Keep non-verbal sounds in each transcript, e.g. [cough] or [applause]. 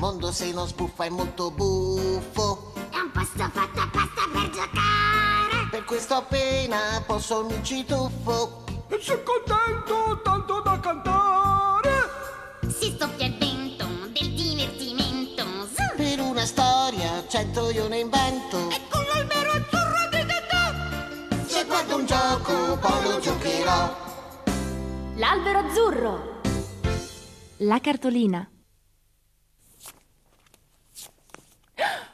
mondo se non sbuffa è molto buffo. È un posto fatto apposta per giocare. Per questo appena posso mi ci tuffo. E sono contento tanto da cantare. Si soffia il vento del divertimento. Zu! Per una storia cento io ne invento. E con l'albero azzurro di tetà. Se guardo un gioco poi lo giocherò. L'albero azzurro. La cartolina.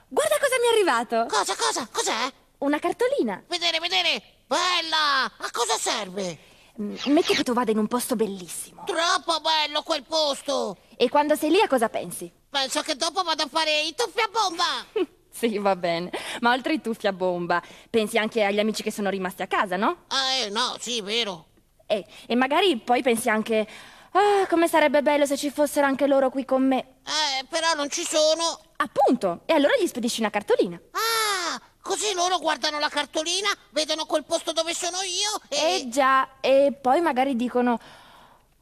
Guarda cosa mi è arrivato! Cosa, cosa, cos'è? Una cartolina. Vedere, vedere. Bella! A cosa serve? Mm, Metti che tu vada in un posto bellissimo. Troppo bello quel posto. E quando sei lì a cosa pensi? Penso che dopo vado a fare i tuffi a bomba. [laughs] Sì, va bene. Ma oltre ai tuffi a bomba, pensi anche agli amici che sono rimasti a casa, no? Ah, eh, no, sì, vero. E, e magari poi pensi anche... Ah, come sarebbe bello se ci fossero anche loro qui con me. Eh, però non ci sono. Appunto. E allora gli spedisci una cartolina. Ah, così loro guardano la cartolina, vedono quel posto dove sono io e... Eh già, e poi magari dicono...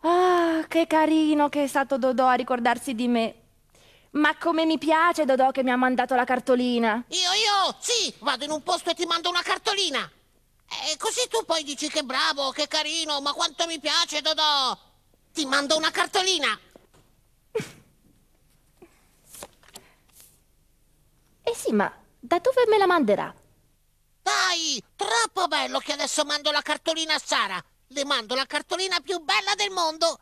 Ah, che carino che è stato Dodò a ricordarsi di me. Ma come mi piace Dodò che mi ha mandato la cartolina. Io, io, sì, vado in un posto e ti mando una cartolina. E così tu poi dici che bravo, che carino, ma quanto mi piace, Dodò. Ti mando una cartolina. Eh sì, ma da dove me la manderà? Dai, troppo bello che adesso mando la cartolina a Sara. Le mando la cartolina più bella del mondo.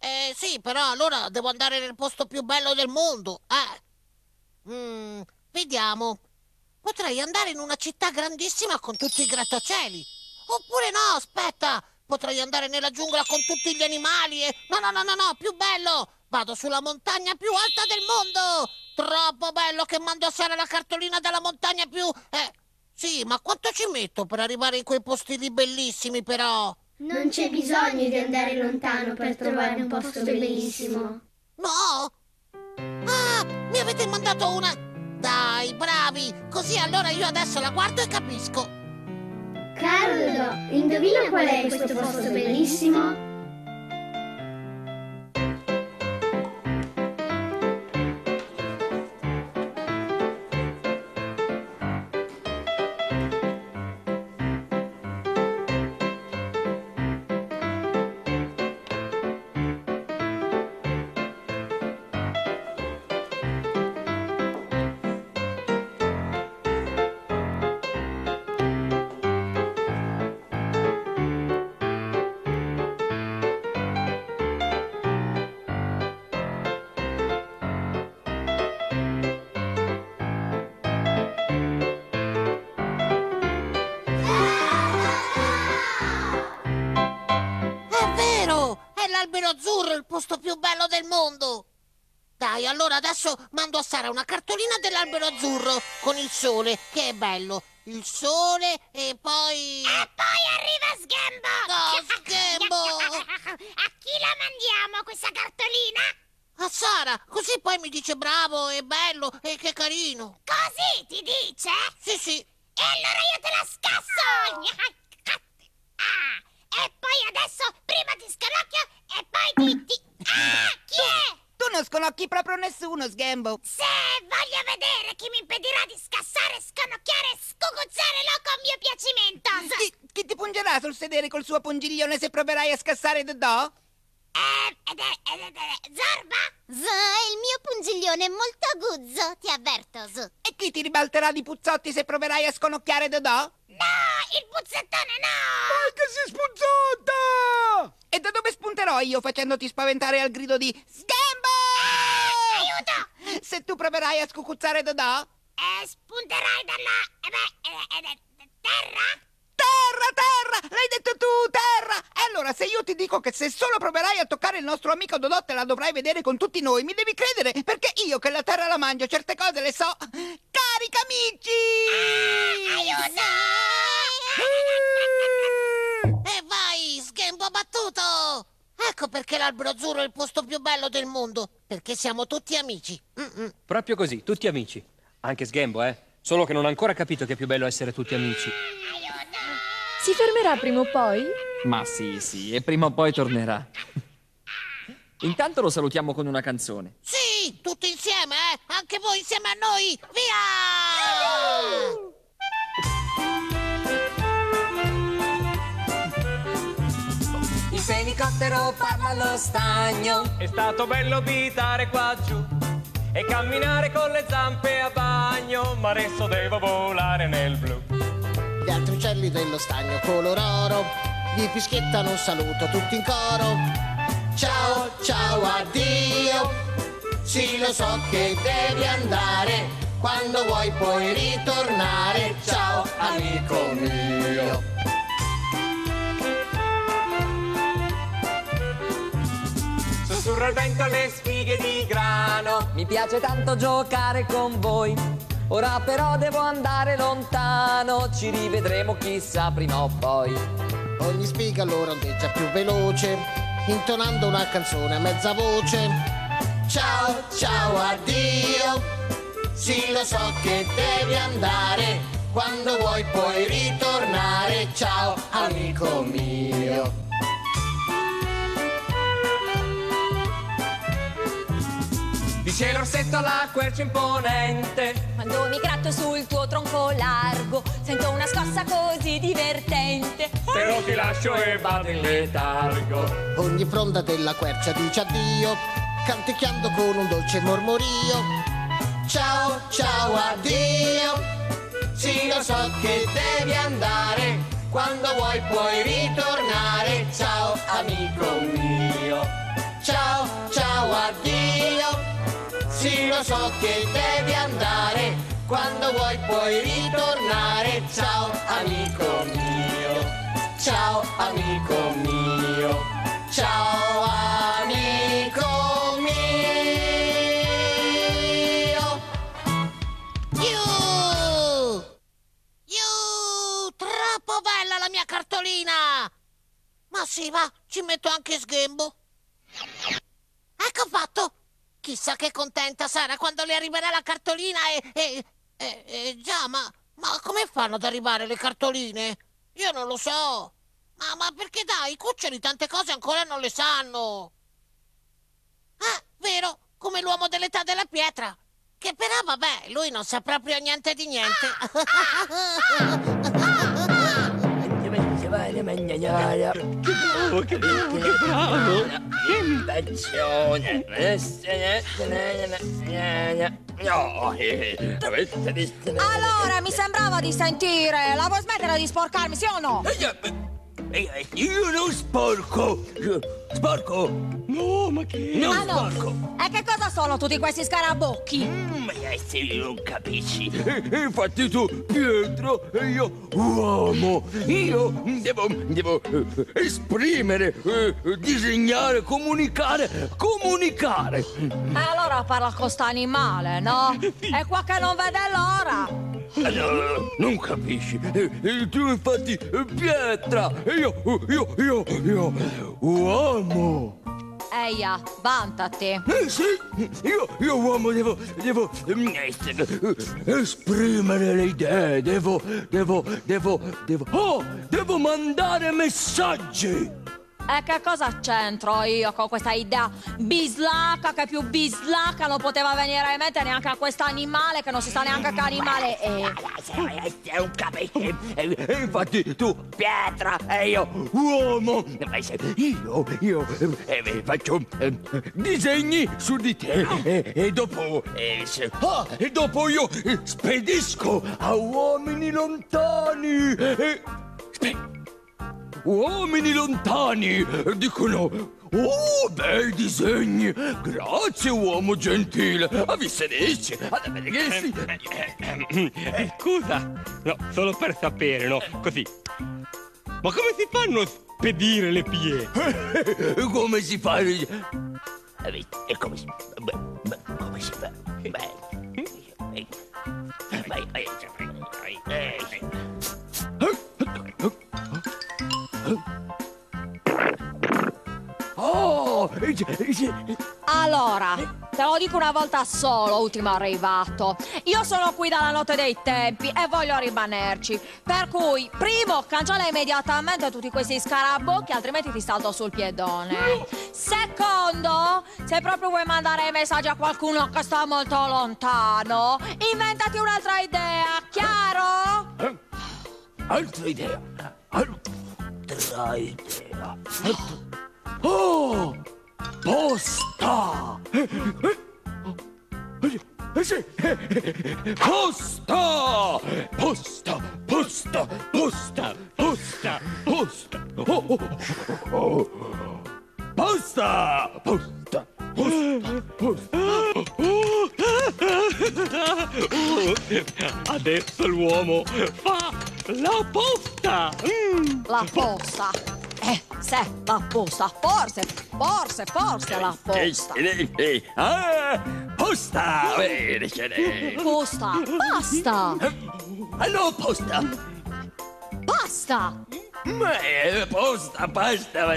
Eh sì, però allora devo andare nel posto più bello del mondo. Eh. Mm, vediamo. Potrei andare in una città grandissima con tutti i grattacieli. Oppure no, aspetta. Potrei andare nella giungla con tutti gli animali e... No, no, no, no, no, più bello. Vado sulla montagna più alta del mondo. Troppo bello che mando a Sara la cartolina dalla montagna più... Eh, sì, ma quanto ci metto per arrivare in quei posti lì bellissimi, però? Non c'è bisogno di andare lontano per trovare un posto bellissimo. No? Ah, mi avete mandato una... Dai, bravi! Così allora io adesso la guardo e capisco. Caro Dodò, indovina qual è questo posto bellissimo? È l'albero azzurro il posto più bello del mondo! Dai, allora adesso mando a Sara una cartolina dell'albero azzurro con il sole, che è bello. Il sole e poi... E poi arriva Sgambo! No, [laughs] Sgambo! A chi la mandiamo questa cartolina? A Sara, così poi mi dice bravo e bello e che carino. Così ti dice? Sì, sì. E allora io te la scasso! [laughs] Sconocchi proprio nessuno, Sgambo. Se voglio vedere chi mi impedirà di scassare, scanocchiare e scucuzzare loco a mio piacimento! Chi, chi ti pungerà sul sedere col suo pungiglione se proverai a scassare Dodò? Eh, ed è, ed è, ed è- Zorba? Z, il mio pungiglione è molto aguzzo, ti avverto, Z. E chi ti ribalterà di puzzotti se proverai a sconocchiare Dodò? No, il puzzettone no! Che si spunzata! E da dove spunterò io facendoti spaventare al grido di Sgambo? Se tu proverai a scucuzzare Dodò? Eh, spunterai dalla... Eh beh, eh, eh, terra? Terra, terra! L'hai detto tu, terra! E allora, se io ti dico che se solo proverai a toccare il nostro amico Dodò te la dovrai vedere con tutti noi, mi devi credere, perché io che la terra la mangio, certe cose le so. Carica, amici! Aiuto! E vai, sghembo battuto! Ecco perché l'albero azzurro è il posto più bello del mondo. Perché siamo tutti amici. Mm-mm. Proprio così, tutti amici. Anche Sgambo, eh? Solo che non ha ancora capito che è più bello essere tutti amici. Si fermerà prima o poi? Ma sì, sì, e prima o poi tornerà. Intanto lo salutiamo con una canzone. Sì, tutti insieme, eh? Anche voi insieme a noi! Via! Il fenicottero parla allo stagno. È stato bello abitare qua giù e camminare con le zampe a bagno, ma adesso devo volare nel blu. Gli altri uccelli dello stagno color oro gli fischiettano un saluto tutti in coro. Ciao, ciao, addio. Sì, lo so che devi andare. Quando vuoi puoi ritornare. Ciao, amico mio. Sussurra il vento alle spighe di grano. Mi piace tanto giocare con voi. Ora però devo andare lontano. Ci rivedremo chissà prima o poi. Ogni spiga allora ondeggia più veloce, intonando una canzone a mezza voce. Ciao, ciao, addio. Sì, lo so che devi andare. Quando vuoi puoi ritornare. Ciao, amico mio. Dice l'orsetto alla quercia imponente. Quando mi gratto sul tuo tronco largo, sento una scossa così divertente. Però ti lascio e vado in letargo. Ogni fronda della quercia dice addio, canticchiando con un dolce mormorio. Ciao, ciao, addio. Sì, lo so che devi andare. Quando vuoi puoi ritornare. Ciao, amico mio. Ciao, ciao, addio. Sì, lo so che devi andare. Quando vuoi puoi ritornare. Ciao, amico mio. Ciao, amico mio. Ciao, amico mio. Iu! Iu! Troppo bella la mia cartolina! Ma sì, va, ci metto anche sghembo. Ecco fatto! Chissà che contenta sarà quando le arriverà la cartolina e... e, e- e- già, ma, ma come fanno ad arrivare le cartoline? Io non lo so. Ma, ma perché dai, i cuccioli tante cose ancora non le sanno. Ah, vero, come l'uomo dell'età della pietra. Che però, vabbè, lui non sa proprio niente di niente. [laughs] [laughs] Oh, che bravo, che bravo! Invenzione. Allora, mi sembrava di sentire. La vuoi smettere di sporcarmi, sì o no? Io non sporco! Sporco? No, ma che? Non Ah, no. sporco! E che cosa sono tutti questi scarabocchi? Mm, Ma se non capisci. Eh, Infatti tu, Pietro, e io, uomo. Io devo, devo eh, esprimere, eh, disegnare, comunicare, comunicare. E allora parla con sta animale, no? [laughs] È qua che non vede l'ora. No, no, non capisci. Eh, Tu infatti, eh, Pietra, e io, io, io, io, uomo. Eia, vantati. Eh sì, io, io uomo devo, devo mm, eh, esprimere le idee, devo, devo, devo, devo, oh, devo mandare messaggi. E che cosa c'entro io con questa idea bislacca che più bislacca non poteva venire in mente neanche a quest'animale che non si sa neanche che animale è. Non capisci? E e infatti tu, Pietra, e io, uomo, io, io eh, eh, faccio eh, disegni su di te e, dopo, eh, ah, e dopo io eh, spedisco a uomini lontani. Spe- Uomini lontani dicono: Oh, bei disegni! Grazie, uomo gentile! A vederci! Ad! Eh, Scusa, no, solo per sapere, no? Così. Ma come si fanno a spedire le pietre? come si fa? Eh, E come si beh, beh, Come si fa? Beh, eh, eh, beh, Allora, te lo dico una volta solo, ultimo arrivato. Io sono qui dalla notte dei tempi e voglio rimanerci. Per cui, primo, cancella immediatamente tutti questi scarabocchi, altrimenti ti salto sul piedone. Secondo, se proprio vuoi mandare messaggi a qualcuno che sta molto lontano, inventati un'altra idea, chiaro? Eh? Altra idea. Altra idea. Altra- Oh! Posta! Posta! Posta! Posta! Posta! Posta! Posta! Oh, oh, oh. Posta! Posta! Posta! Posta! Adesso l'uomo fa la posta. Mm. La posta. Eh, se, la posta. Forse, forse, forse la posta. Eh, eh, ah, posta! Posta, basta. Allora, posta! Basta. Ma posta, basta!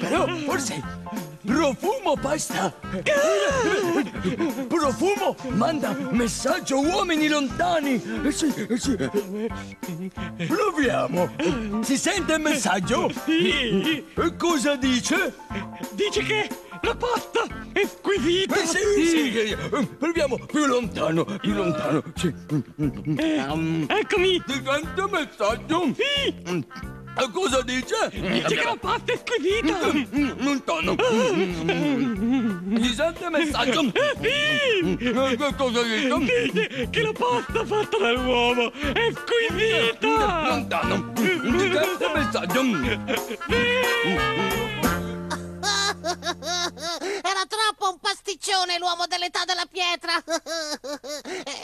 Però forse profumo basta! Profumo manda messaggio a uomini lontani! Eh Sì, eh sì. Proviamo! Si sente il messaggio? Sì. E cosa dice? Dice che la pasta è squisita. Eh sì, sì, eh, proviamo più lontano, più lontano. Sì. Um, eccomi. Ti sente messaggio? Sì. Cosa dice? Dice che la pasta è squisita. Lontano. Si sente messaggio? Sì. Che cosa dice? Dice che la pasta fatta dall'uomo è squisita. Lontano. Si sente messaggio? [laughs] Era troppo un pasticcione l'uomo dell'età della pietra. [laughs]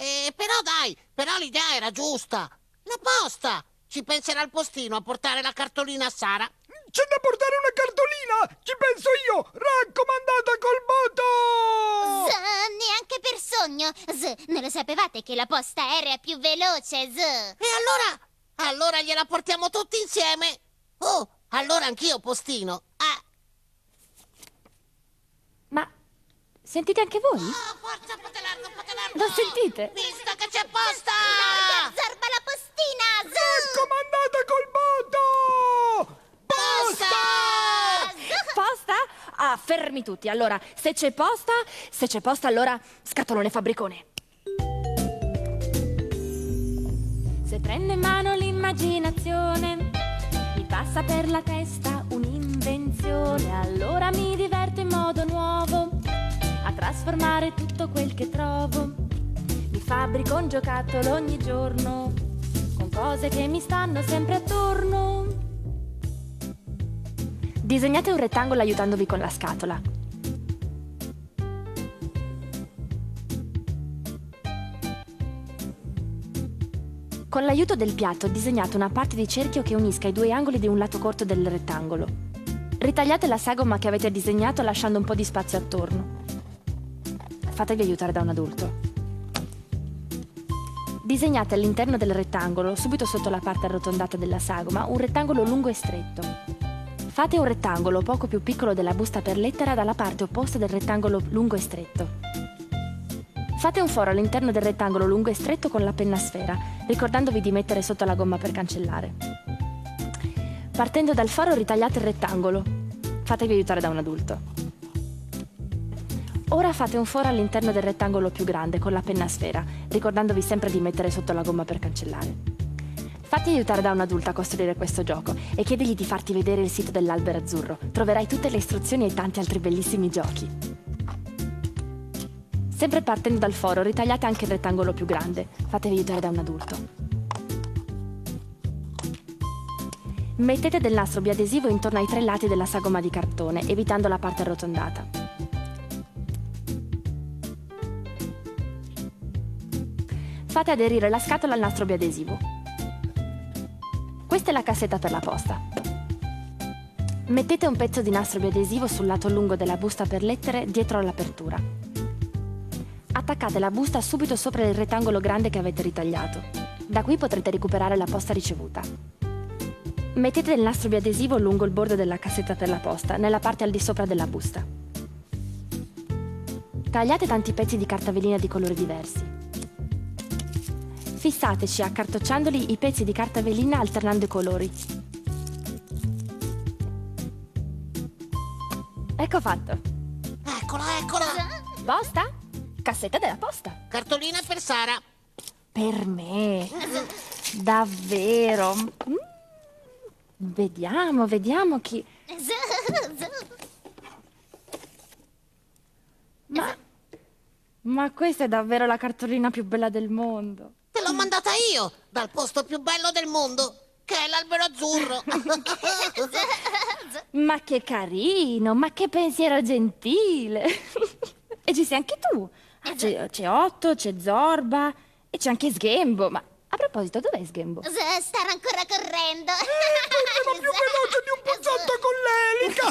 Eh, però dai, però l'idea era giusta. La posta. Ci penserà il postino a portare la cartolina a Sara. C'è da portare una cartolina! Ci penso io! Raccomandata col voto! Z, neanche per sogno. Z, non lo sapevate che la posta aerea è più veloce, Z? E allora? Allora gliela portiamo tutti insieme. Oh, allora anch'io postino. Ah, Ma sentite anche voi? oh, forza, potelardo, potelardo. Lo sentite? Visto che c'è posta! Zarba la postina, Z! Raccomandata col voto! Posta! [laughs] Posta? Ah, fermi tutti. Allora, se c'è posta, se c'è posta, allora scatolone fabbricone. Se prendo in mano l'immaginazione, mi passa per la testa un'invenzione. Allora mi diverto in modo nuovo a trasformare tutto quel che trovo. Mi fabbrico un giocattolo ogni giorno cose che mi stanno sempre attorno. Disegnate un rettangolo aiutandovi con la scatola. Con l'aiuto del piatto disegnate una parte di cerchio che unisca i due angoli di un lato corto del rettangolo. Ritagliate la sagoma che avete disegnato lasciando un po' di spazio attorno. Fatevi aiutare da un adulto. Disegnate all'interno del rettangolo, subito sotto la parte arrotondata della sagoma, un rettangolo lungo e stretto. Fate un rettangolo poco più piccolo della busta per lettera dalla parte opposta del rettangolo lungo e stretto. Fate un foro all'interno del rettangolo lungo e stretto con la penna sfera, ricordandovi di mettere sotto la gomma per cancellare. Partendo dal foro ritagliate il rettangolo. Fatevi aiutare da un adulto. Ora fate un foro all'interno del rettangolo più grande con la penna sfera, ricordandovi sempre di mettere sotto la gomma per cancellare. Fatti aiutare da un adulto a costruire questo gioco e chiedigli di farti vedere il sito dell'albero azzurro. Troverai tutte le istruzioni e tanti altri bellissimi giochi. Sempre partendo dal foro, ritagliate anche il rettangolo più grande. Fatevi aiutare da un adulto. Mettete del nastro biadesivo intorno ai tre lati della sagoma di cartone, evitando la parte arrotondata. Fate aderire la scatola al nastro biadesivo. Questa è la cassetta per la posta. Mettete un pezzo di nastro biadesivo sul lato lungo della busta per lettere dietro all'apertura. Attaccate la busta subito sopra il rettangolo grande che avete ritagliato. Da qui potrete recuperare la posta ricevuta. Mettete il nastro biadesivo lungo il bordo della cassetta per la posta, nella parte al di sopra della busta. Tagliate tanti pezzi di carta velina di colori diversi. Fissateci accartocciandoli i pezzi di carta velina alternando i colori. Ecco fatto. Eccola, eccola. Posta? Cassetta della posta. Cartolina per Sara. Per me. Davvero. Mm. Vediamo, vediamo chi. Ma. Ma questa è davvero la cartolina più bella del mondo. L'ho mandata io, dal posto più bello del mondo, che è l'albero azzurro. [laughs] Ma che carino, ma che pensiero gentile. [laughs] e ci sei anche tu. Ah, c'è, c'è Otto, c'è Zorba e c'è anche Sghembo. Ma a proposito, dov'è Sghembo? Z- Starà ancora correndo. Correva più veloce di un puzzotto con l'elica!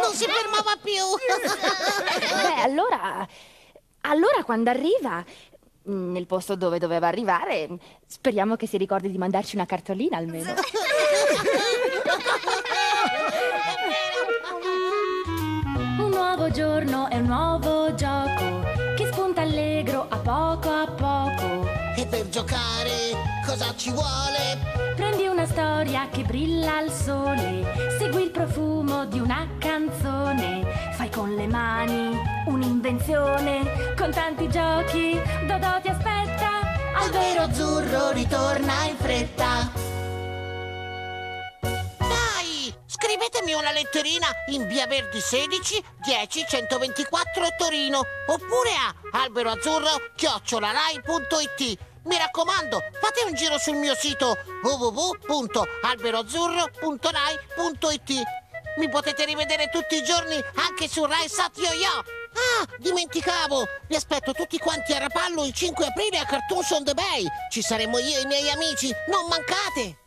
non si fermava più. Beh, allora. Allora, quando arriva nel posto dove doveva arrivare, speriamo che si ricordi di mandarci una cartolina almeno. Un nuovo giorno è un nuovo gioco che spunta allegro a poco a poco. E per giocare cosa ci vuole? Prendi storia che brilla al sole, segui il profumo di una canzone, fai con le mani un'invenzione, con tanti giochi Dodò ti aspetta, albero azzurro ritorna in fretta. Dai, scrivetemi una letterina in via Verdi 16 10 124 Torino. Oppure a alberoazzurro chiocciolarai.it. Mi raccomando, fate un giro sul mio sito www.alberoazzurro.rai.it. Mi potete rivedere tutti i giorni anche su Rai Sat Yo-Yo. Ah, dimenticavo! Vi aspetto tutti quanti a Rapallo il 5 aprile a Cartoons on the Bay. Ci saremo io e i miei amici. Non mancate!